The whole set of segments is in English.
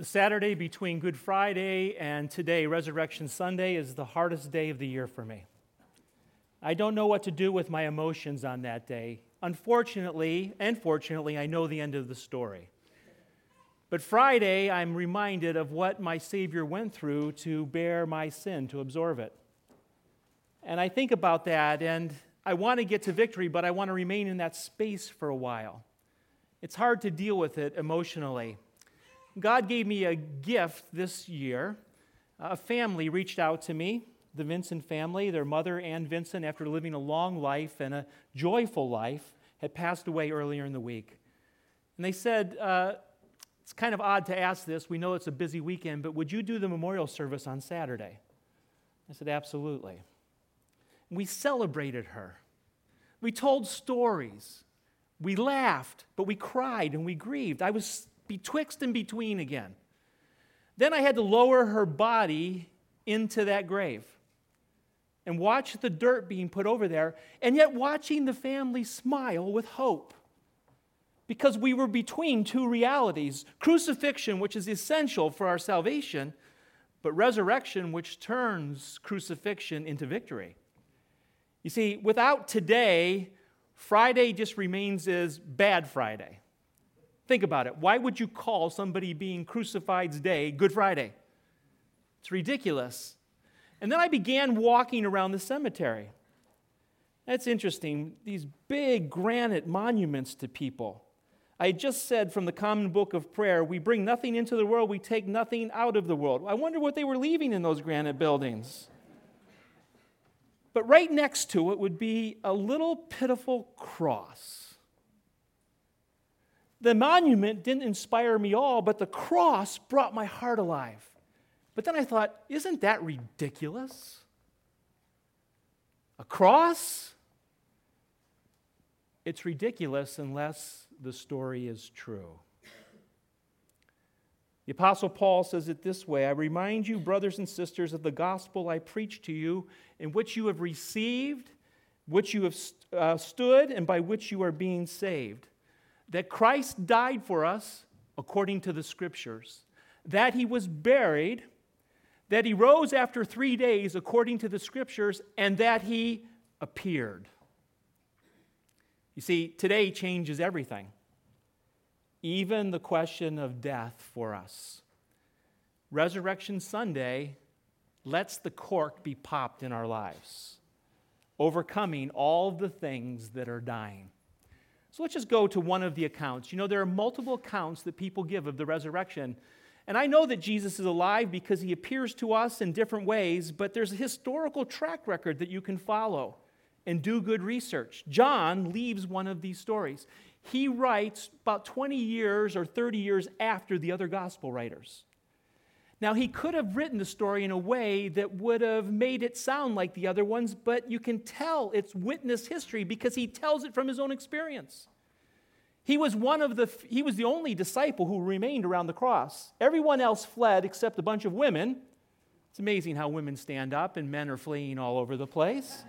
The Saturday between Good Friday and today, Resurrection Sunday, is the hardest day of the year for me. I don't know what to do with my emotions on that day. Unfortunately, and fortunately, I know the end of the story. But Friday, I'm reminded of what my Savior went through to bear my sin, to absorb it. And I think about that, and I want to get to victory, but I want to remain in that space for a while. It's hard to deal with it emotionally. God gave me a gift this year. A family reached out to me, the Vincent family. Their mother, Ann Vincent, after living a long life and a joyful life, had passed away earlier in the week. And they said, uh, It's kind of odd to ask this. We know it's a busy weekend, but would you do the memorial service on Saturday? I said, Absolutely. We celebrated her. We told stories. We laughed, but we cried and we grieved. I was betwixt and between again. Then I had to lower her body into that grave and watch the dirt being put over there, and yet watching the family smile with hope. Because we were between two realities crucifixion, which is essential for our salvation, but resurrection, which turns crucifixion into victory. You see, without today, Friday just remains as Bad Friday. Think about it. Why would you call somebody being crucified's day Good Friday? It's ridiculous. And then I began walking around the cemetery. That's interesting. These big granite monuments to people. I just said from the Common Book of Prayer, we bring nothing into the world, we take nothing out of the world. I wonder what they were leaving in those granite buildings. But right next to it would be a little pitiful cross. The monument didn't inspire me all, but the cross brought my heart alive. But then I thought, isn't that ridiculous? A cross? It's ridiculous unless the story is true. The Apostle Paul says it this way I remind you, brothers and sisters, of the gospel I preached to you, in which you have received, which you have uh, stood, and by which you are being saved that Christ died for us according to the scriptures, that he was buried, that he rose after three days according to the scriptures, and that he appeared. You see, today changes everything, even the question of death for us. Resurrection Sunday lets the cork be popped in our lives, overcoming all the things that are dying. So let's just go to one of the accounts. You know, there are multiple accounts that people give of the resurrection. And I know that Jesus is alive because he appears to us in different ways, but there's a historical track record that you can follow and do good research. John leaves one of these stories. He writes about 20 years or 30 years after the other gospel writers. Now, he could have written the story in a way that would have made it sound like the other ones, but you can tell it's witness history because he tells it from his own experience. He was one of the he was the only disciple who remained around the cross. Everyone else fled except a bunch of women. It's amazing how women stand up and men are fleeing all over the place.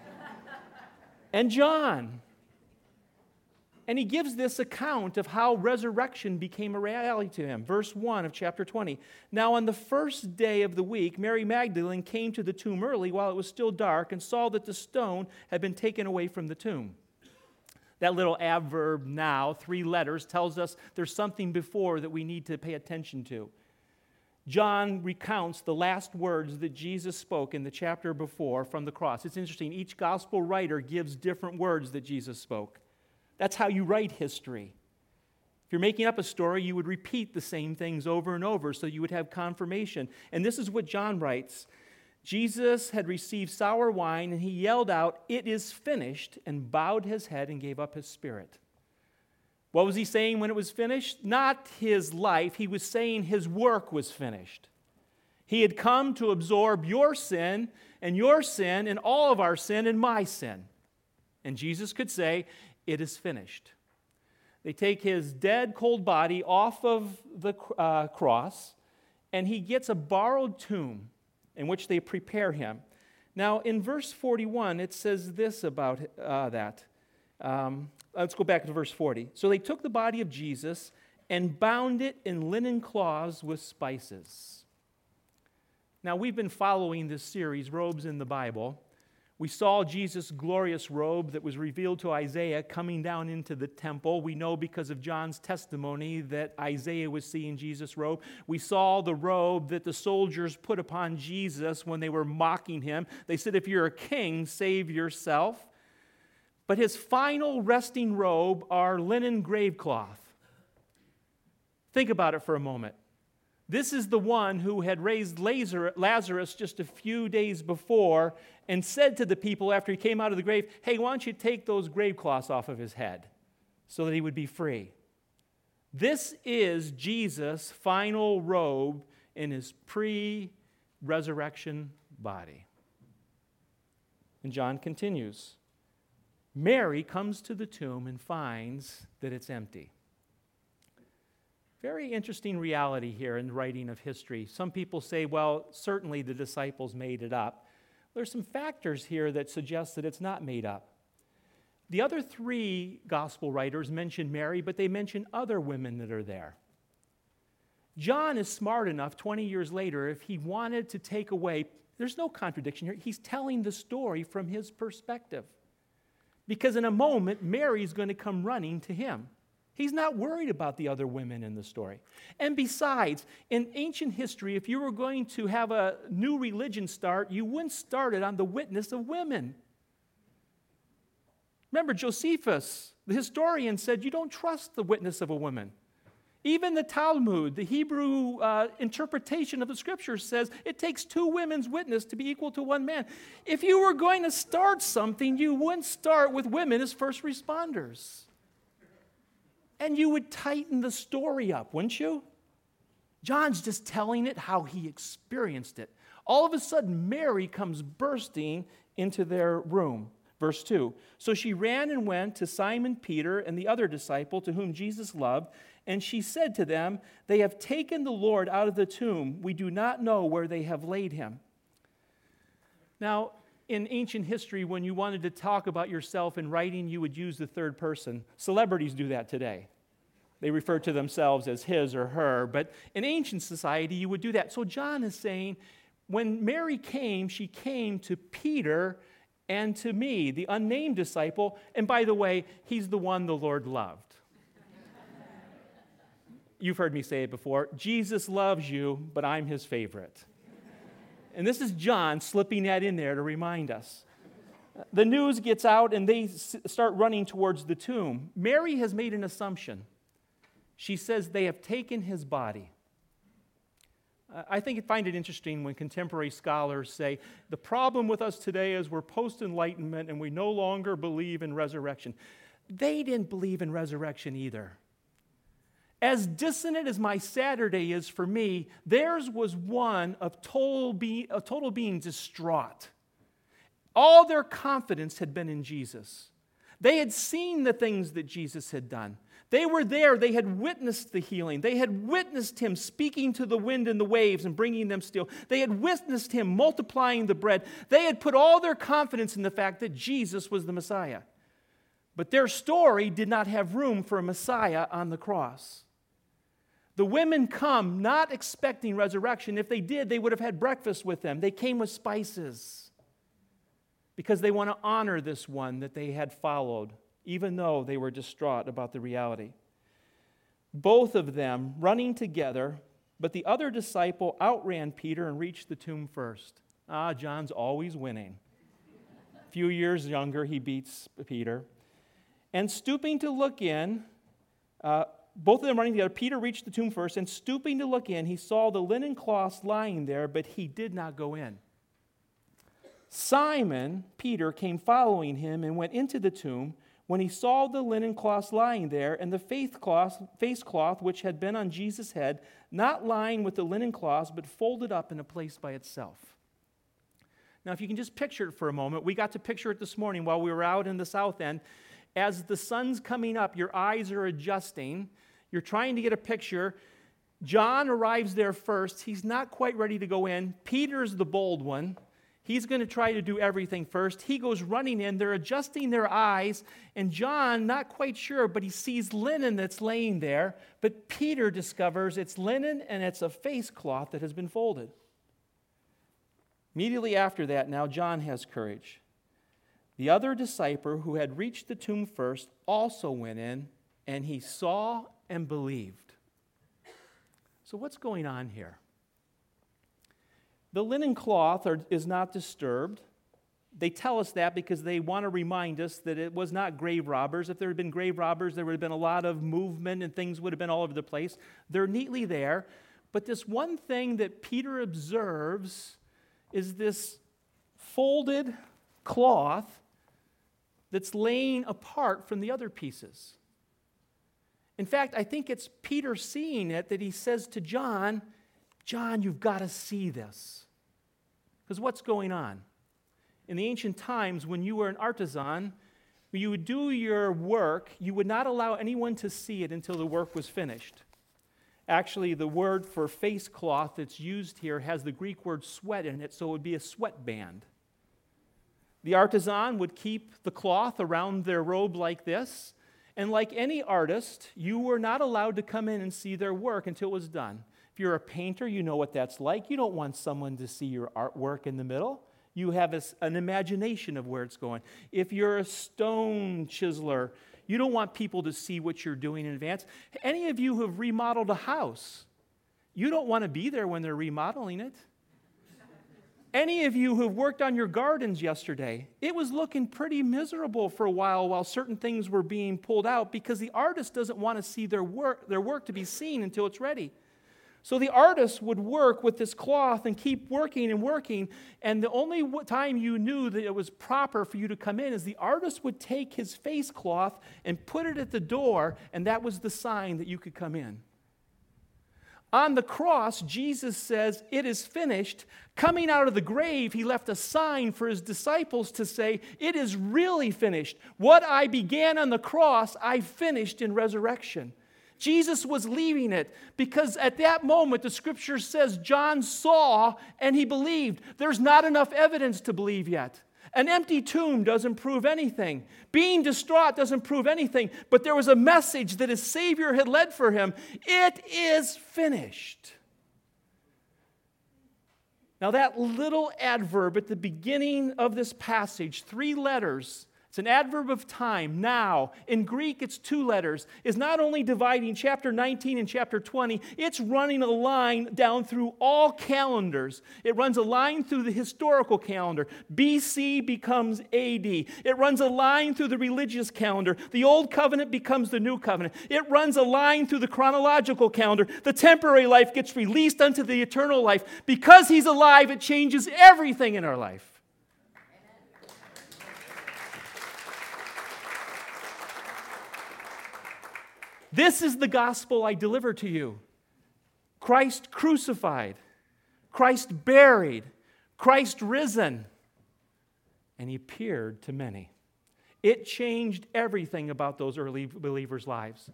and John, and he gives this account of how resurrection became a reality to him. Verse 1 of chapter 20. Now, on the first day of the week, Mary Magdalene came to the tomb early while it was still dark and saw that the stone had been taken away from the tomb. That little adverb now, three letters, tells us there's something before that we need to pay attention to. John recounts the last words that Jesus spoke in the chapter before from the cross. It's interesting, each gospel writer gives different words that Jesus spoke. That's how you write history. If you're making up a story, you would repeat the same things over and over so you would have confirmation. And this is what John writes Jesus had received sour wine, and he yelled out, It is finished, and bowed his head and gave up his spirit. What was he saying when it was finished? Not his life, he was saying his work was finished. He had come to absorb your sin and your sin and all of our sin and my sin. And Jesus could say, it is finished. They take his dead, cold body off of the uh, cross, and he gets a borrowed tomb in which they prepare him. Now, in verse 41, it says this about uh, that. Um, let's go back to verse 40. So they took the body of Jesus and bound it in linen cloths with spices. Now, we've been following this series, Robes in the Bible. We saw Jesus' glorious robe that was revealed to Isaiah coming down into the temple. We know because of John's testimony that Isaiah was seeing Jesus' robe. We saw the robe that the soldiers put upon Jesus when they were mocking him. They said, If you're a king, save yourself. But his final resting robe are linen grave cloth. Think about it for a moment. This is the one who had raised Lazarus just a few days before and said to the people after he came out of the grave, Hey, why don't you take those grave cloths off of his head so that he would be free? This is Jesus' final robe in his pre resurrection body. And John continues Mary comes to the tomb and finds that it's empty. Very interesting reality here in the writing of history. Some people say, well, certainly the disciples made it up. There's some factors here that suggest that it's not made up. The other three gospel writers mention Mary, but they mention other women that are there. John is smart enough 20 years later, if he wanted to take away, there's no contradiction here. He's telling the story from his perspective. Because in a moment, Mary's going to come running to him. He's not worried about the other women in the story. And besides, in ancient history, if you were going to have a new religion start, you wouldn't start it on the witness of women. Remember, Josephus, the historian, said you don't trust the witness of a woman. Even the Talmud, the Hebrew uh, interpretation of the scriptures, says it takes two women's witness to be equal to one man. If you were going to start something, you wouldn't start with women as first responders and you would tighten the story up, wouldn't you? John's just telling it how he experienced it. All of a sudden, Mary comes bursting into their room. Verse 2 So she ran and went to Simon Peter and the other disciple to whom Jesus loved, and she said to them, They have taken the Lord out of the tomb. We do not know where they have laid him. Now, in ancient history, when you wanted to talk about yourself in writing, you would use the third person. Celebrities do that today. They refer to themselves as his or her, but in ancient society, you would do that. So John is saying, when Mary came, she came to Peter and to me, the unnamed disciple. And by the way, he's the one the Lord loved. You've heard me say it before Jesus loves you, but I'm his favorite. And this is John slipping that in there to remind us. The news gets out and they start running towards the tomb. Mary has made an assumption. She says they have taken his body. I think I find it interesting when contemporary scholars say the problem with us today is we're post enlightenment and we no longer believe in resurrection. They didn't believe in resurrection either. As dissonant as my Saturday is for me, theirs was one of total, be, of total being distraught. All their confidence had been in Jesus. They had seen the things that Jesus had done. They were there. They had witnessed the healing. They had witnessed him speaking to the wind and the waves and bringing them still. They had witnessed him multiplying the bread. They had put all their confidence in the fact that Jesus was the Messiah. But their story did not have room for a Messiah on the cross. The women come not expecting resurrection. If they did, they would have had breakfast with them. They came with spices because they want to honor this one that they had followed, even though they were distraught about the reality. Both of them running together, but the other disciple outran Peter and reached the tomb first. Ah, John's always winning. A few years younger, he beats Peter. And stooping to look in, uh, both of them running together, Peter reached the tomb first, and stooping to look in, he saw the linen cloths lying there, but he did not go in. Simon, Peter, came following him and went into the tomb. When he saw the linen cloths lying there, and the face cloth, face cloth which had been on Jesus' head, not lying with the linen cloths, but folded up in a place by itself. Now, if you can just picture it for a moment, we got to picture it this morning while we were out in the south end. As the sun's coming up, your eyes are adjusting. You're trying to get a picture. John arrives there first. He's not quite ready to go in. Peter's the bold one. He's going to try to do everything first. He goes running in. They're adjusting their eyes. And John, not quite sure, but he sees linen that's laying there. But Peter discovers it's linen and it's a face cloth that has been folded. Immediately after that, now John has courage. The other disciple who had reached the tomb first also went in, and he saw and believed. So, what's going on here? The linen cloth are, is not disturbed. They tell us that because they want to remind us that it was not grave robbers. If there had been grave robbers, there would have been a lot of movement and things would have been all over the place. They're neatly there. But this one thing that Peter observes is this folded cloth that's laying apart from the other pieces. In fact, I think it's Peter seeing it that he says to John, John, you've got to see this. Because what's going on? In the ancient times, when you were an artisan, you would do your work, you would not allow anyone to see it until the work was finished. Actually, the word for face cloth that's used here has the Greek word sweat in it, so it would be a sweat band. The artisan would keep the cloth around their robe like this, and like any artist, you were not allowed to come in and see their work until it was done. If you're a painter, you know what that's like. You don't want someone to see your artwork in the middle. You have a, an imagination of where it's going. If you're a stone chiseler, you don't want people to see what you're doing in advance. Any of you who have remodeled a house, you don't want to be there when they're remodeling it. Any of you who have worked on your gardens yesterday, it was looking pretty miserable for a while while certain things were being pulled out because the artist doesn't want to see their work, their work to be seen until it's ready. So the artist would work with this cloth and keep working and working. And the only time you knew that it was proper for you to come in is the artist would take his face cloth and put it at the door, and that was the sign that you could come in. On the cross, Jesus says, It is finished. Coming out of the grave, he left a sign for his disciples to say, It is really finished. What I began on the cross, I finished in resurrection. Jesus was leaving it because at that moment, the scripture says John saw and he believed. There's not enough evidence to believe yet. An empty tomb doesn't prove anything. Being distraught doesn't prove anything. But there was a message that his Savior had led for him it is finished. Now, that little adverb at the beginning of this passage, three letters, it's an adverb of time, now. In Greek, it's two letters. Is not only dividing chapter 19 and chapter 20, it's running a line down through all calendars. It runs a line through the historical calendar. BC becomes AD. It runs a line through the religious calendar. The old covenant becomes the new covenant. It runs a line through the chronological calendar. The temporary life gets released unto the eternal life. Because he's alive, it changes everything in our life. This is the gospel I deliver to you Christ crucified, Christ buried, Christ risen, and he appeared to many. It changed everything about those early believers' lives.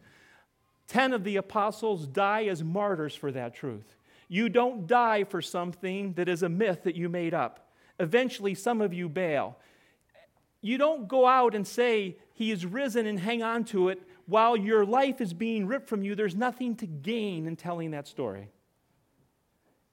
Ten of the apostles die as martyrs for that truth. You don't die for something that is a myth that you made up. Eventually, some of you bail. You don't go out and say, He is risen and hang on to it while your life is being ripped from you, there's nothing to gain in telling that story.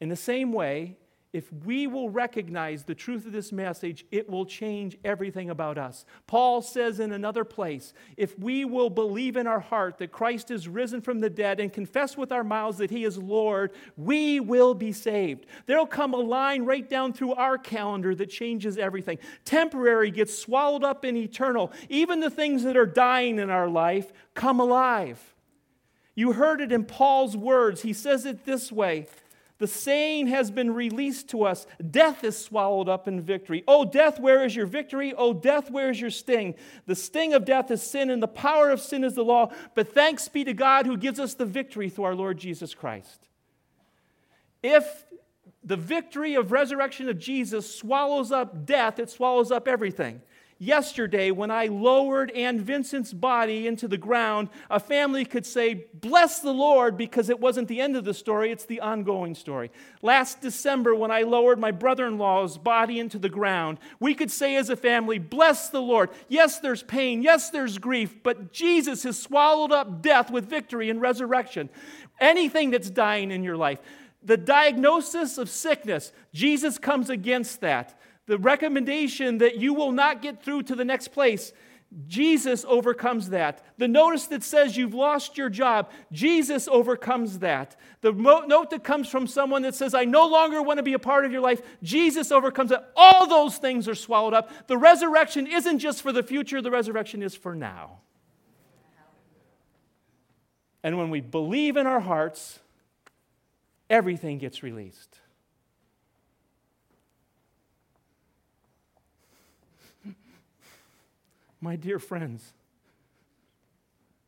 In the same way, if we will recognize the truth of this message, it will change everything about us. Paul says in another place if we will believe in our heart that Christ is risen from the dead and confess with our mouths that he is Lord, we will be saved. There'll come a line right down through our calendar that changes everything. Temporary gets swallowed up in eternal. Even the things that are dying in our life come alive. You heard it in Paul's words. He says it this way the saying has been released to us Death is swallowed up in victory. Oh, death, where is your victory? Oh, death, where is your sting? The sting of death is sin, and the power of sin is the law. But thanks be to God who gives us the victory through our Lord Jesus Christ. If the victory of resurrection of Jesus swallows up death, it swallows up everything. Yesterday when I lowered Ann Vincent's body into the ground, a family could say, Bless the Lord, because it wasn't the end of the story, it's the ongoing story. Last December, when I lowered my brother in law's body into the ground, we could say as a family, Bless the Lord. Yes, there's pain. Yes, there's grief, but Jesus has swallowed up death with victory and resurrection. Anything that's dying in your life, the diagnosis of sickness, Jesus comes against that. The recommendation that you will not get through to the next place, Jesus overcomes that. The notice that says you've lost your job, Jesus overcomes that. The note that comes from someone that says, I no longer want to be a part of your life, Jesus overcomes that. All those things are swallowed up. The resurrection isn't just for the future, the resurrection is for now. And when we believe in our hearts, everything gets released. My dear friends,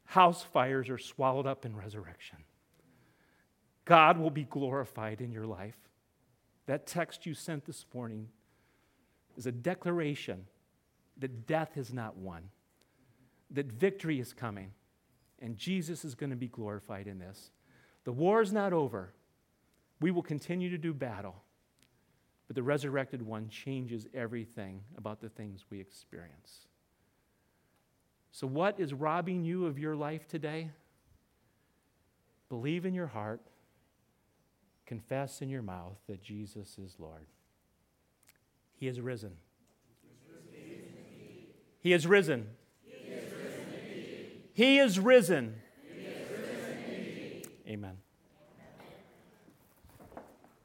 house fires are swallowed up in resurrection. God will be glorified in your life. That text you sent this morning is a declaration that death has not won, that victory is coming, and Jesus is going to be glorified in this. The war is not over. We will continue to do battle, but the resurrected one changes everything about the things we experience. So, what is robbing you of your life today? Believe in your heart, confess in your mouth that Jesus is Lord. He is risen. He is risen. He is risen. He is risen. Amen.